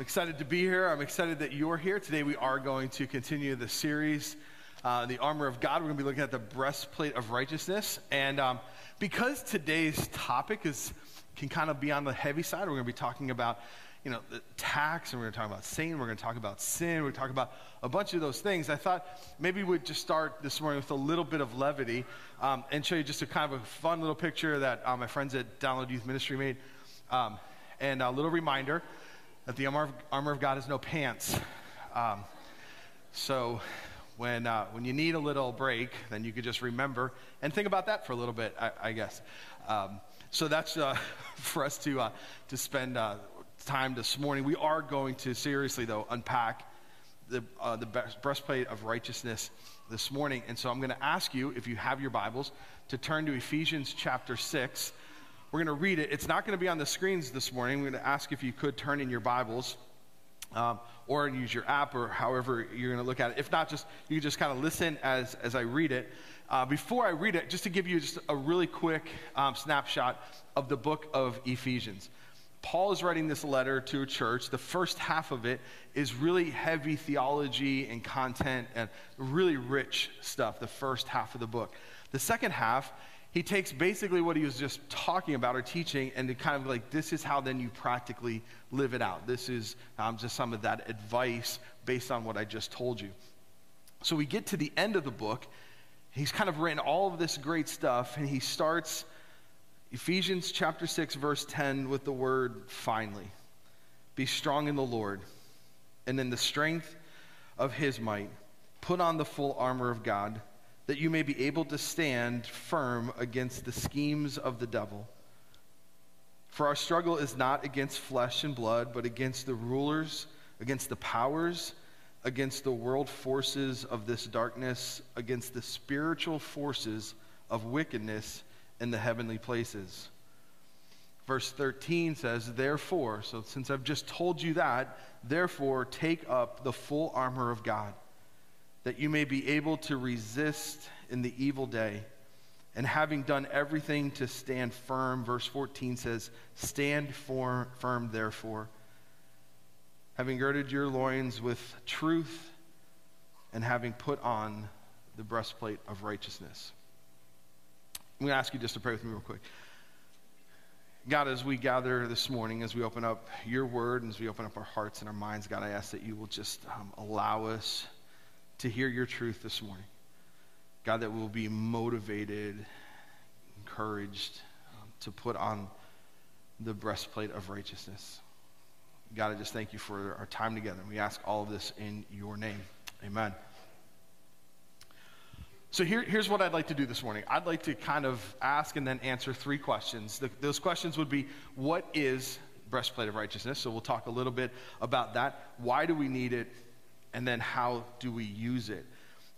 I'm excited to be here. I'm excited that you're here. Today we are going to continue the series, uh, The Armor of God. We're going to be looking at the breastplate of righteousness. And um, because today's topic is can kind of be on the heavy side, we're going to be talking about you know, tax, and we're going to talk about Satan, we're going to talk about sin, we're going to talk about a bunch of those things. I thought maybe we'd just start this morning with a little bit of levity um, and show you just a kind of a fun little picture that uh, my friends at Download Youth Ministry made. Um, and a little reminder that the armor of, armor of God is no pants. Um, so when, uh, when you need a little break, then you could just remember and think about that for a little bit, I, I guess. Um, so that's uh, for us to, uh, to spend uh, time this morning. We are going to seriously, though, unpack the, uh, the breastplate of righteousness this morning. And so I'm going to ask you, if you have your Bibles, to turn to Ephesians chapter 6. We're going to read it. It's not going to be on the screens this morning. I'm going to ask if you could turn in your Bibles um, or use your app or however you're going to look at it. If not, just you can just kind of listen as, as I read it. Uh, before I read it, just to give you just a really quick um, snapshot of the book of Ephesians. Paul is writing this letter to a church. The first half of it is really heavy theology and content and really rich stuff, the first half of the book. The second half he takes basically what he was just talking about or teaching and kind of like this is how then you practically live it out. This is um, just some of that advice based on what i just told you. So we get to the end of the book. He's kind of written all of this great stuff and he starts ephesians chapter 6 verse 10 with the word finally be strong in the lord and in the strength of his might put on the full armor of god that you may be able to stand firm against the schemes of the devil. For our struggle is not against flesh and blood, but against the rulers, against the powers, against the world forces of this darkness, against the spiritual forces of wickedness in the heavenly places. Verse 13 says, Therefore, so since I've just told you that, therefore take up the full armor of God that you may be able to resist in the evil day. And having done everything to stand firm, verse 14 says, Stand for, firm, therefore, having girded your loins with truth, and having put on the breastplate of righteousness. I'm going to ask you just to pray with me real quick. God, as we gather this morning, as we open up your word, and as we open up our hearts and our minds, God, I ask that you will just um, allow us to hear your truth this morning. God, that we'll be motivated, encouraged um, to put on the breastplate of righteousness. God, I just thank you for our time together. We ask all of this in your name. Amen. So here, here's what I'd like to do this morning. I'd like to kind of ask and then answer three questions. The, those questions would be what is breastplate of righteousness? So we'll talk a little bit about that. Why do we need it? And then how do we use it?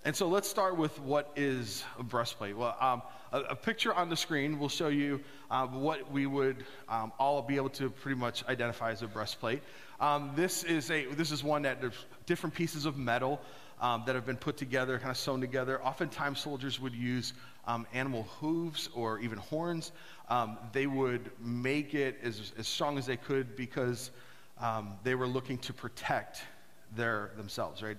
And so let's start with what is a breastplate. Well, um, a, a, picture on the screen will show you uh, what we would um, all be able to pretty much identify as a breastplate. Um, this is a this is one that there's different pieces of metal um, that have been put together, kind of sewn together. Oftentimes, soldiers would use um, animal hooves or even horns. They would make it as, as strong as they could because they were looking to protect their, themselves, right?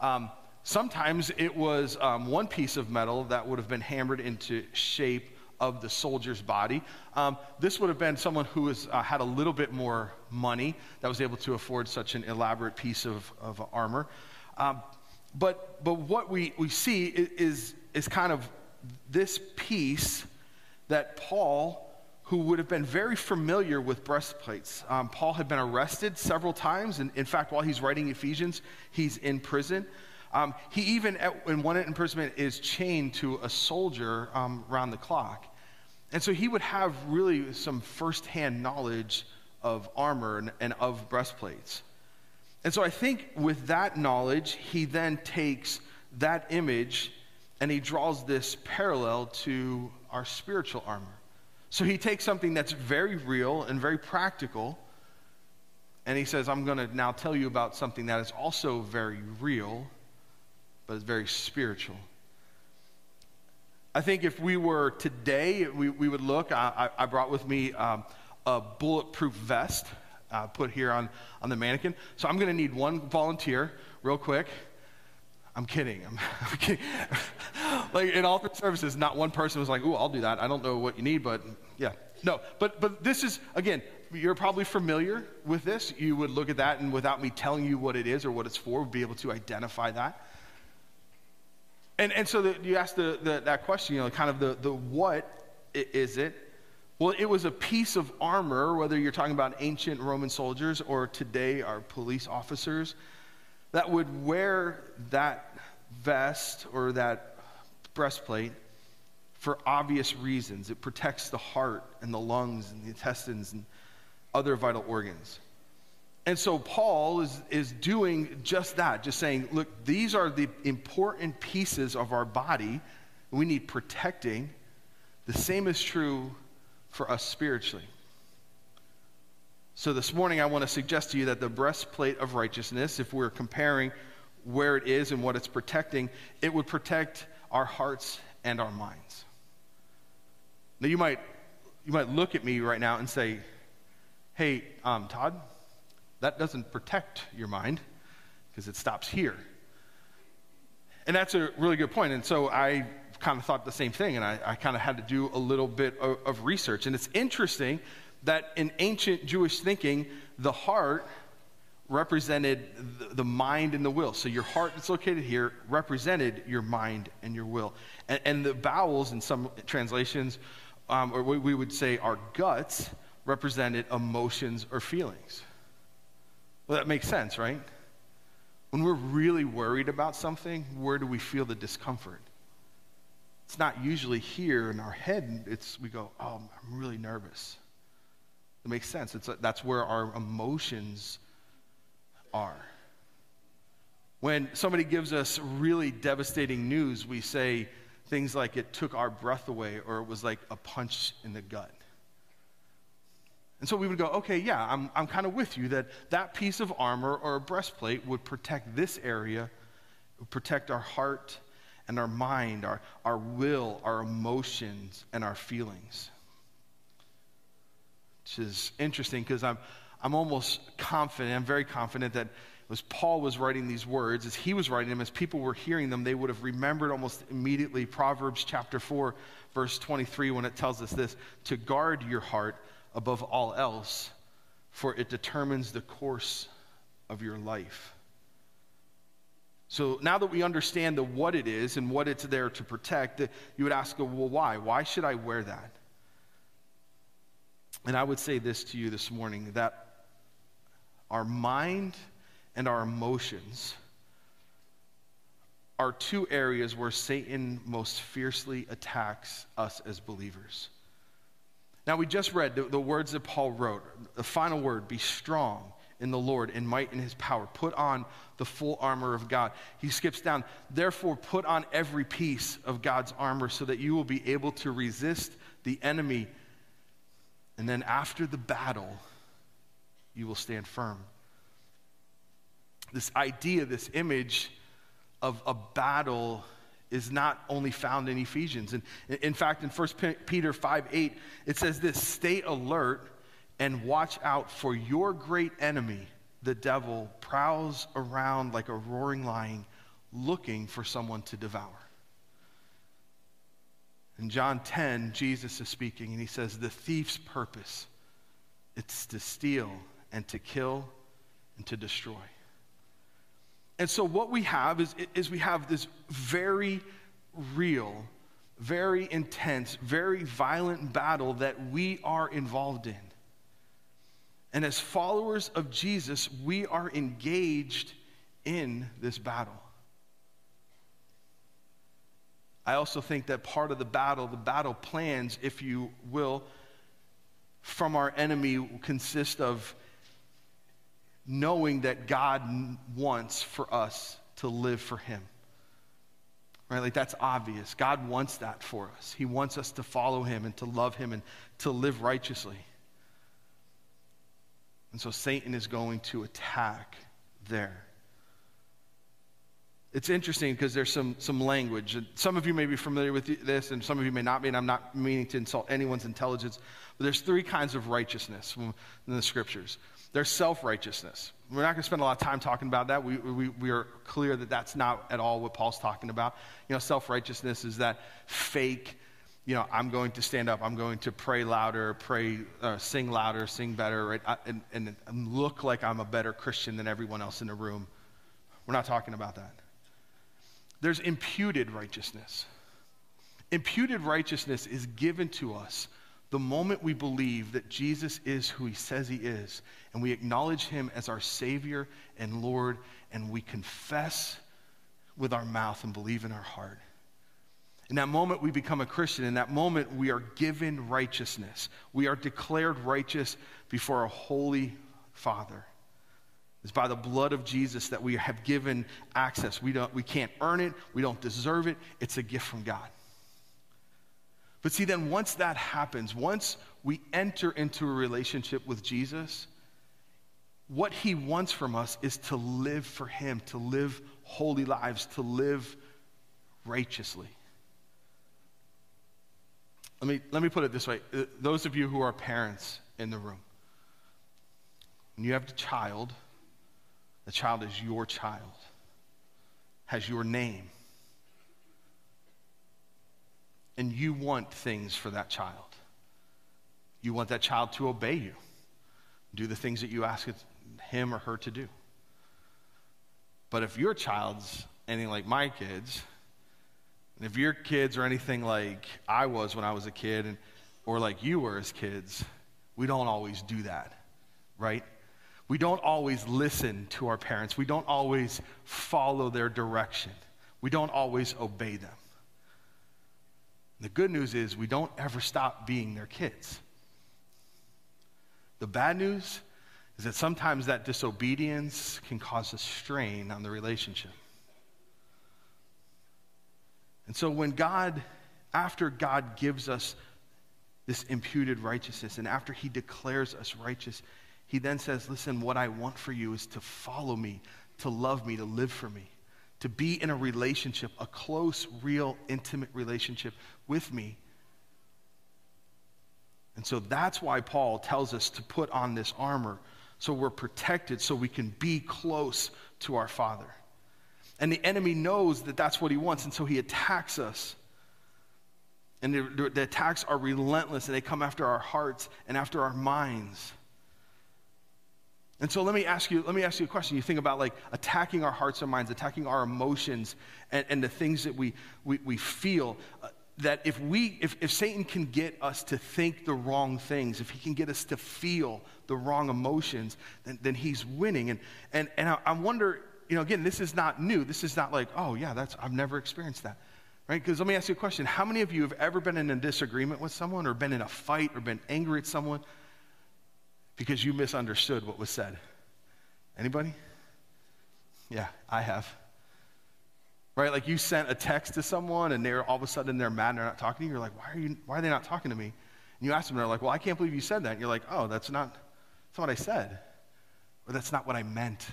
Um, sometimes it was um, one piece of metal that would have been hammered into shape of the soldier's body. Um, this would have been someone who was, uh, had a little bit more money that was able to afford such an elaborate piece of, of armor. Um, but, but what we, we see is, is kind of this piece that Paul who would have been very familiar with breastplates. Um, Paul had been arrested several times, and in fact, while he's writing Ephesians, he's in prison. Um, he even, at, in one imprisonment, is chained to a soldier um, around the clock. And so he would have really some firsthand knowledge of armor and, and of breastplates. And so I think with that knowledge, he then takes that image and he draws this parallel to our spiritual armor. So he takes something that's very real and very practical, and he says, I'm going to now tell you about something that is also very real, but it's very spiritual. I think if we were today, we, we would look. I, I brought with me um, a bulletproof vest. uh, put here on, on the mannequin. So I'm going to need one volunteer, real quick. I'm kidding. I'm, I'm kidding. like in all three services, not one person was like, "Ooh, I'll do that." I don't know what you need, but yeah, no. But but this is again, you're probably familiar with this. You would look at that, and without me telling you what it is or what it's for, be able to identify that. And and so the, you ask the, the, that question, you know, kind of the the what is it? Well, it was a piece of armor, whether you're talking about ancient Roman soldiers or today our police officers that would wear that vest or that breastplate for obvious reasons. It protects the heart and the lungs and the intestines and other vital organs. And so Paul is, is doing just that, just saying, look, these are the important pieces of our body we need protecting. The same is true for us spiritually. So this morning, I want to suggest to you that the breastplate of righteousness, if we're comparing where it is and what it's protecting, it would protect our hearts and our minds. Now, you might, you might look at me right now and say, hey, um, Todd, that doesn't protect your mind because it stops here. And that's a really good point. And so I kind of thought the same thing, and I, I kind of had to do a little bit of, of research. And it's interesting that in ancient Jewish thinking, the heart represented the mind and the will. So your heart that's located here represented your mind and your will. And, and the bowels, in some translations, um, or we would say our guts, represented emotions or feelings. Well, that makes sense, right? When we're really worried about something, where do we feel the discomfort? It's not usually here in our head. It's we go, oh, I'm really nervous. It makes sense. It's that's where our emotions are. When somebody gives us really devastating news, we say things like it took our breath away or it was like a punch in the gut. And so we would go, okay, yeah, I'm, I'm kind of with you that that piece of armor or a breastplate would protect this area, would protect our heart and our mind, our, our will, our emotions, and our feelings which is interesting because I'm, I'm almost confident, I'm very confident that as Paul was writing these words, as he was writing them, as people were hearing them, they would have remembered almost immediately Proverbs chapter 4, verse 23, when it tells us this to guard your heart above all else, for it determines the course of your life. So now that we understand the what it is and what it's there to protect, you would ask, well, why? Why should I wear that? And I would say this to you this morning that our mind and our emotions are two areas where Satan most fiercely attacks us as believers. Now, we just read the, the, words that Paul wrote. The final word be strong in the Lord and might in his power. Put on the full armor of God. He skips down. Therefore, put on every piece of God's armor so that you will be able to resist the enemy and then after the battle, you will stand firm. This idea, this image of a battle is not only found in Ephesians. And in fact, in 1 Peter 5 8, it says this stay alert and watch out for your great enemy, the devil, prowls around like a roaring lion looking for someone to devour. In John 10, Jesus is speaking and he says, The thief's purpose it's to steal and to kill and to destroy. And so what we have is, is we have this very real, very intense, very violent battle that we are involved in. And as followers of Jesus, we are engaged in this battle. I also think that part of the battle, the battle plans, if you will, from our enemy consist of knowing that God wants for us to live for Him. Right? Like that's obvious. God wants that for us. He wants us to follow Him and to love Him and to live righteously. And so Satan is going to attack there. It's interesting because there's some, some language. Some of you may be familiar with this, and some of you may not be, and I'm not meaning to insult anyone's intelligence. But there's three kinds of righteousness in the scriptures There's self righteousness. We're not going to spend a lot of time talking about that. We, we, we are clear that that's not at all what Paul's talking about. You know, self righteousness is that fake, you know, I'm going to stand up, I'm going to pray louder, pray, uh, sing louder, sing better, right? I, and, and look like I'm a better Christian than everyone else in the room. We're not talking about that. There's imputed righteousness. Imputed righteousness is given to us the moment we believe that Jesus is who he says he is, and we acknowledge him as our Savior and Lord, and we confess with our mouth and believe in our heart. In that moment, we become a Christian. In that moment, we are given righteousness. We are declared righteous before a holy Father. It's by the blood of Jesus that we have given access. We, don't, we can't earn it, we don't deserve it. It's a gift from God. But see, then once that happens, once we enter into a relationship with Jesus, what he wants from us is to live for him, to live holy lives, to live righteously. Let me, let me put it this way uh, those of you who are parents in the room, when you have a child, the child is your child, has your name, and you want things for that child. You want that child to obey you, do the things that you ask him or her to do. But if your child's anything like my kids, and if your kids are anything like I was when I was a kid, and, or like you were as kids, we don't always do that, right? We don't always listen to our parents. We don't always follow their direction. We don't always obey them. The good news is we don't ever stop being their kids. The bad news is that sometimes that disobedience can cause a strain on the relationship. And so when God, after God gives us this imputed righteousness and after he declares us righteous, he then says, Listen, what I want for you is to follow me, to love me, to live for me to be in a relationship, a close, real, intimate relationship with me. And so that's why Paul tells us to put on this armor so we're protected, so we can be close to our Father. And the enemy knows that that's what he wants, and so he attacks us. And the, the attacks are relentless, and they come after our hearts and after our minds. And so let me ask you, let me ask you a question. You think about like attacking our hearts and minds, attacking our emotions and, and the things that we, we, we feel. Uh, that if we, if, if Satan can get us to think the wrong things, if he can get us to feel the wrong emotions, then, then he's winning. And, and, and I, I wonder, you know, again, this is not new. This is not like, oh yeah, that's, I've never experienced that. Right? Because let me ask you a question. How many of you have ever been in a disagreement with someone or been in a fight or been angry at someone because you misunderstood what was said. Anybody? Yeah, I have. Right? Like you sent a text to someone and they're all of a sudden they're mad and they're not talking to you. You're like, why are, you, why are they not talking to me? And you ask them, they're like, well, I can't believe you said that. And you're like, oh, that's not, that's not what I said. Or that's not what I meant.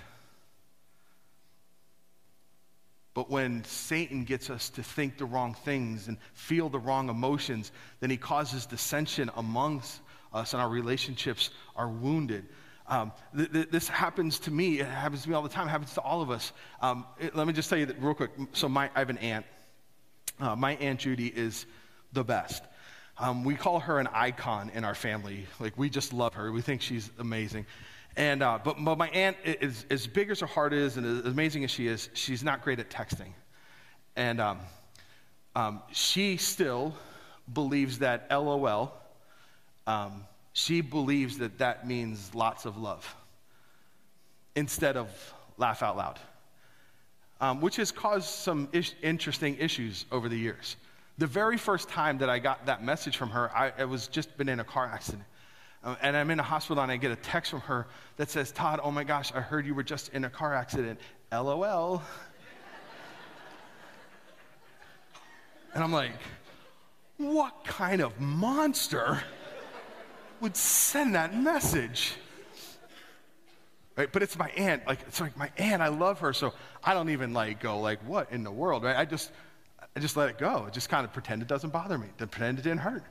But when Satan gets us to think the wrong things and feel the wrong emotions, then he causes dissension amongst us and our relationships are wounded. Um, th- th- this happens to me. It happens to me all the time. It happens to all of us. Um, it, let me just tell you that real quick. So my, I have an aunt. Uh, my aunt Judy is the best. Um, we call her an icon in our family. Like we just love her. We think she's amazing. And uh, but, but my aunt is as big as her heart is and as amazing as she is. She's not great at texting, and um, um, she still believes that LOL um, she believes that that means lots of love instead of laugh out loud, um, which has caused some interesting issues over the years. The very first time that I got that message from her, I, I was just been in a car accident. Uh, and I'm in a hospital and I get a text from her that says, Todd, oh my gosh, I heard you were just in a car accident. LOL. and I'm like, what kind of monster would send that message? Right? But it's my aunt. Like it's like my aunt. I love her, so I don't even like go like, what in the world? Right? I just I just let it go. I just kind of pretend it doesn't bother me. Pretend it didn't hurt.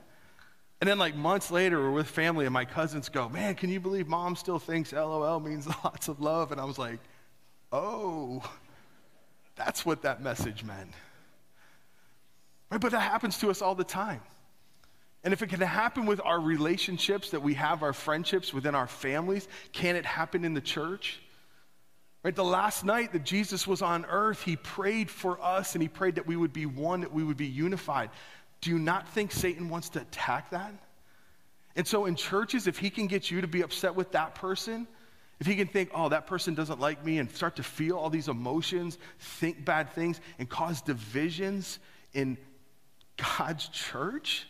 And then, like months later, we're with family, and my cousins go, Man, can you believe mom still thinks LOL means lots of love? And I was like, Oh, that's what that message meant. Right? But that happens to us all the time. And if it can happen with our relationships that we have, our friendships within our families, can it happen in the church? Right? The last night that Jesus was on earth, he prayed for us and he prayed that we would be one, that we would be unified. Do you not think Satan wants to attack that? And so in churches, if he can get you to be upset with that person, if he can think, oh, that person doesn't like me, and start to feel all these emotions, think bad things, and cause divisions in God's church,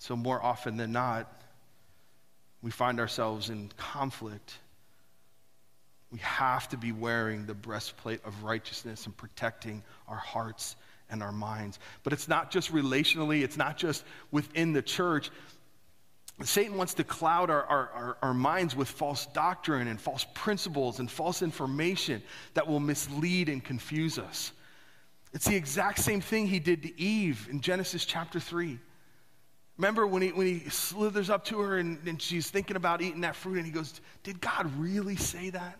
So, more often than not, we find ourselves in conflict. We have to be wearing the breastplate of righteousness and protecting our hearts and our minds. But it's not just relationally, it's not just within the church. Satan wants to cloud our, our, our, our, minds with false doctrine and false principles and false information that will mislead and confuse us. It's the exact same thing he did to Eve in Genesis chapter 3. Remember when he, when he slithers up to her and, and she's thinking about eating that fruit, and he goes, Did God really say that?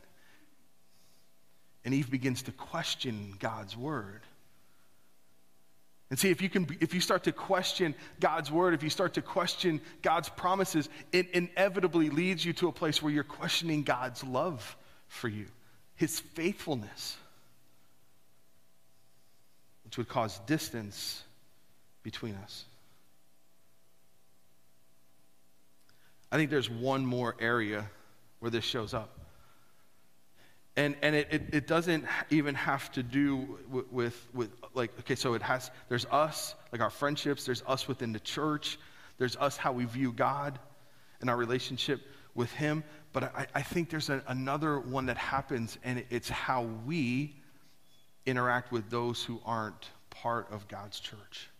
And Eve begins to question God's word. And see, if you, can, if you start to question God's word, if you start to question God's promises, it inevitably leads you to a place where you're questioning God's love for you, his faithfulness, which would cause distance between us. I think there's one more area where this shows up. And, and it, it, it doesn't even have to do with, with, with, like, okay, so it has, there's us, like our friendships, there's us within the church, there's us how we view God and our relationship with Him. But I, I think there's a, another one that happens, and it's how we interact with those who aren't part of God's church,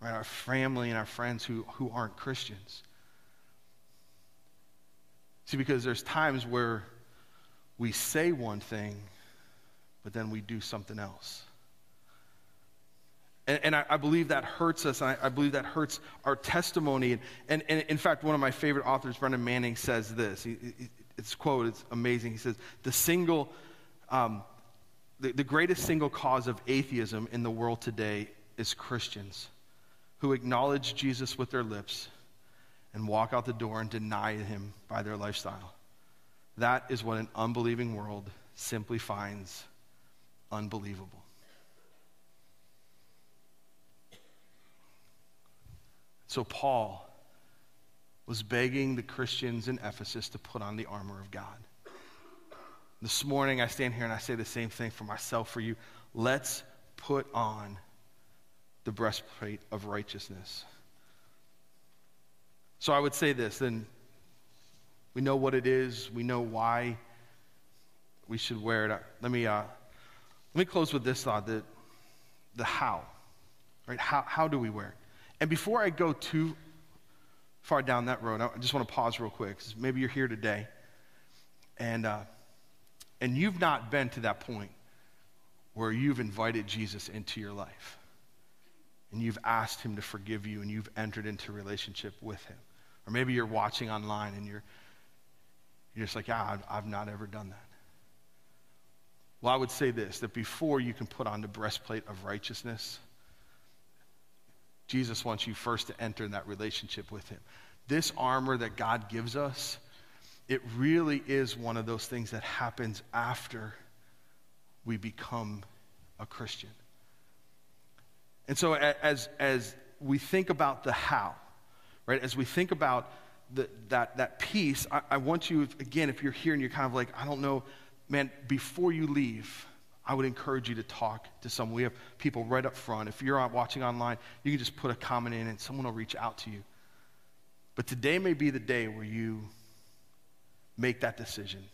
right? Our family and our friends who, who aren't Christians. See, because there's times where we say one thing, but then we do something else. And, and I, I, believe that hurts us. I, I, believe that hurts our testimony. And, and, and, in fact, one of my favorite authors, Brennan Manning, says this. He, he, it's quote, it's amazing. He says, the single, um, the, the greatest single cause of atheism in the world today is Christians who acknowledge Jesus with their lips and walk out the door and deny him by their lifestyle. That is what an unbelieving world simply finds unbelievable. So, Paul was begging the Christians in Ephesus to put on the armor of God. This morning, I stand here and I say the same thing for myself, for you. Let's put on the breastplate of righteousness. So I would say this then we know what it is, we know why we should wear it. Let me, uh, let me close with this thought that the how, right? How, how do we wear it? And before I go too far down that road, I just want to pause real quick. Maybe you're here today and, uh, and you've not been to that point where you've invited Jesus into your life and you've asked him to forgive you and you've entered into relationship with him. Or maybe you're watching online and you're, you're just like, yeah, I've, I've not ever done that. Well, I would say this that before you can put on the breastplate of righteousness, Jesus wants you first to enter in that relationship with Him. This armor that God gives us, it really is one of those things that happens after we become a Christian. And so, as, as we think about the how, right? As we think about the, that, that piece, I, I want you, again, if you're here and you're kind of like, I don't know, man, before you leave, I would encourage you to talk to someone. We have people right up front. If you're watching online, you can just put a comment in and someone will reach out to you. But today may be the day where you make that decision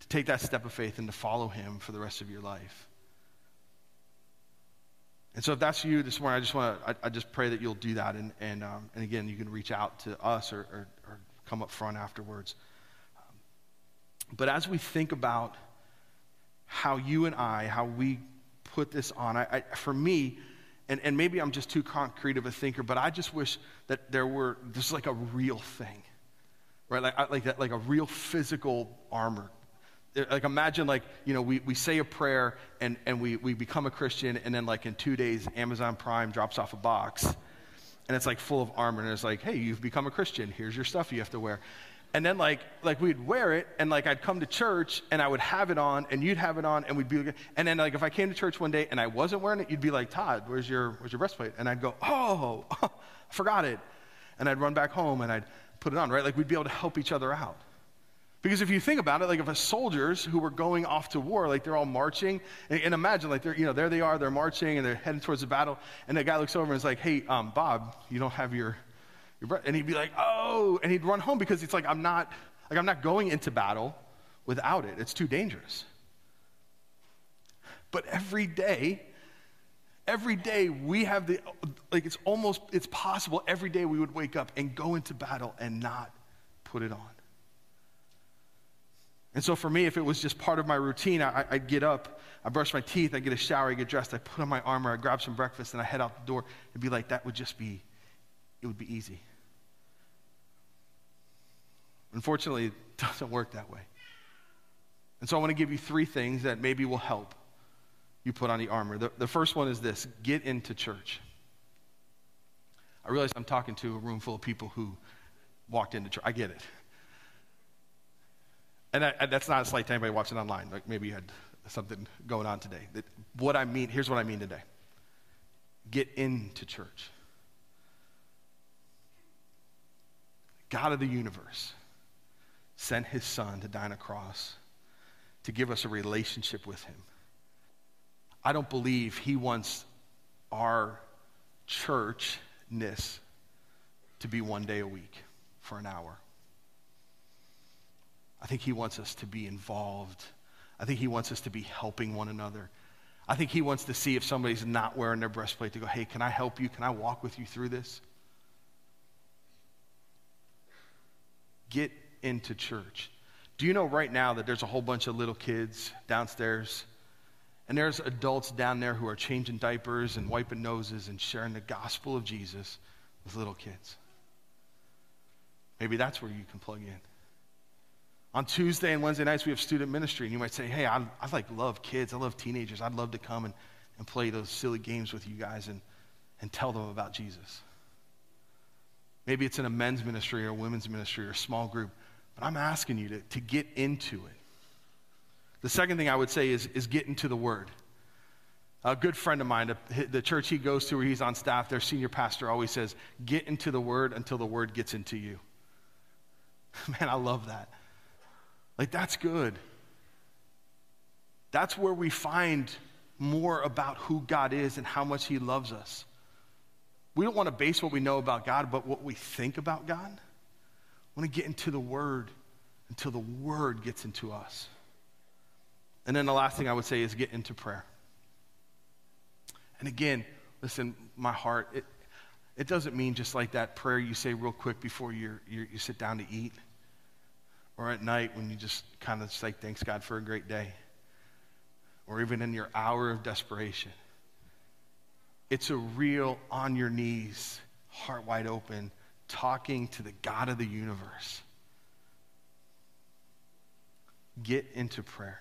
to take that step of faith and to follow him for the rest of your life. And so if that's you this morning, I just want to, I, I, just pray that you'll do that. And, and, um, and again, you can reach out to us or, or, or come up front afterwards. Um, but as we think about how you and I, how we put this on. I, I, for me, and, and maybe I'm just too concrete of a thinker, but I just wish that there were, this is like a real thing, right? Like, like, that, like a real physical armor. Like imagine like, you know, we, we say a prayer and, and we, we become a Christian and then like in two days, Amazon Prime drops off a box and it's like full of armor and it's like, hey, you've become a Christian. Here's your stuff you have to wear. And then like like we'd wear it and like I'd come to church and I would have it on and you'd have it on and we'd be and then like if I came to church one day and I wasn't wearing it, you'd be like, Todd, where's your where's your breastplate? And I'd go, Oh, I forgot it. And I'd run back home and I'd put it on, right? Like we'd be able to help each other out. Because if you think about it, like if a soldiers who were going off to war, like they're all marching, and, and, imagine like they're, you know, there they are, they're marching and they're heading towards the battle, and the guy looks over and is like, hey, um, Bob, you don't have your, your breath. And he'd be like, oh, and he'd run home because it's like, I'm not, like I'm not going into battle without it. It's too dangerous. But every day, every day we have the, like it's almost, it's possible every day we would wake up and go into battle and not put it on. And so for me, if it was just part of my routine, I, would get up, I brush my teeth, I get a shower, I get dressed, I put on my armor, I grab some breakfast, and I head out the door. It'd be like that would just be, it would be easy. Unfortunately, it doesn't work that way. And so I want to give you three things that maybe will help you put on the armor. The, the first one is this get into church. I realize I'm talking to a room full of people who walked into church. I get it. And I, that's not a slight to anybody watching online. Like maybe you had something going on today. That, what I mean, here's what I mean today get into church. God of the universe sent his son to die on a cross to give us a relationship with him. I don't believe he wants our churchness to be one day a week for an hour. I think he wants us to be involved. I think he wants us to be helping one another. I think he wants to see if somebody's not wearing their breastplate to go, hey, can I help you? Can I walk with you through this? Get into church. Do you know right now that there's a whole bunch of little kids downstairs? And there's adults down there who are changing diapers and wiping noses and sharing the gospel of Jesus with little kids. Maybe that's where you can plug in. On Tuesday and Wednesday nights, we have student ministry, and you might say, Hey, I, I like love kids. I love teenagers. I'd love to come and, and play those silly games with you guys and, and tell them about Jesus. Maybe it's in a men's ministry or a women's ministry or a small group, but I'm asking you to, to get into it. The second thing I would say is, is get into the Word. A good friend of mine, the church he goes to where he's on staff, their senior pastor always says, Get into the Word until the Word gets into you. Man, I love that. Like, that's good. That's where we find more about who God is and how much He loves us. We don't want to base what we know about God, but what we think about God. We want to get into the Word until the Word gets into us. And then the last thing I would say is get into prayer. And again, listen, my heart, it, it doesn't mean just like that prayer you say real quick before you you sit down to eat or at night when you just kind of say, Thanks God for a great day, or even in your hour of desperation. It's a real on your knees, heart wide open, talking to the God of the universe. Get into prayer.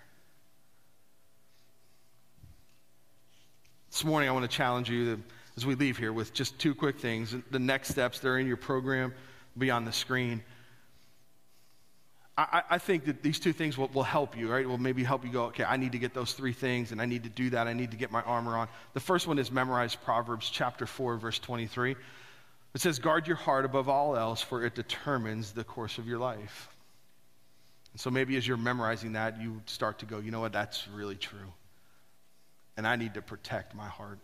This morning, I want to challenge you as we leave here with just two quick things. The next steps, they're in your program, be on the screen. I, I, think that these two things will, will help you, right? Will maybe help you go, okay, I need to get those three things and I need to do that. I need to get my armor on. The first one is memorize Proverbs chapter 4, verse 23. It says, guard your heart above all else, for it determines the course of your life. And so maybe as you're memorizing that, you start to go, you know what, that's really true. And I need to protect my heart.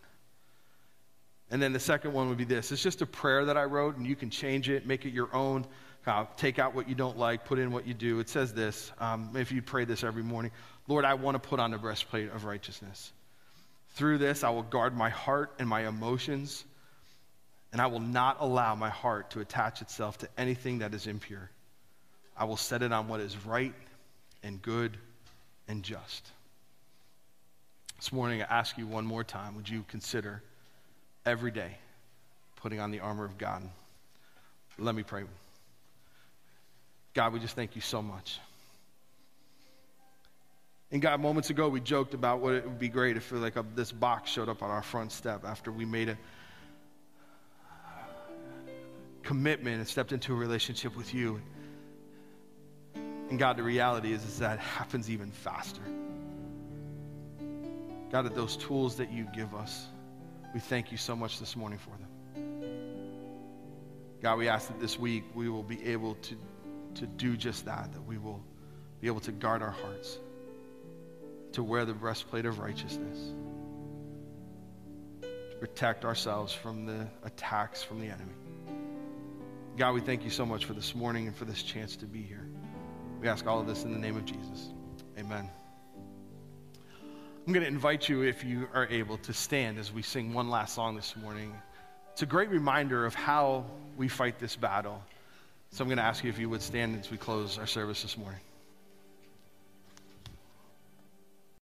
And then the second one would be this it's just a prayer that I wrote, and you can change it, make it your own. Uh, take out what you don't like, put in what you do. It says this um, if you pray this every morning Lord, I want to put on the breastplate of righteousness. Through this, I will guard my heart and my emotions, and I will not allow my heart to attach itself to anything that is impure. I will set it on what is right and good and just. This morning, I ask you one more time would you consider every day putting on the armor of God? Let me pray. God, we just thank you so much. And God, moments ago, we joked about what it would be great if like a, this box showed up on our front step after we made a commitment and stepped into a relationship with you. And God, the reality is, is that happens even faster. God, that those tools that you give us, we thank you so much this morning for them. God, we ask that this week we will be able to, to do just that, that we will be able to guard our hearts, to wear the breastplate of righteousness, to protect ourselves from the attacks from the enemy. God, we thank you so much for this morning and for this chance to be here. We ask all of this in the name of Jesus. Amen. I'm going to invite you, if you are able, to stand as we sing one last song this morning. It's a great reminder of how we fight this battle. So I'm going to ask you if you would stand as we close our service this morning.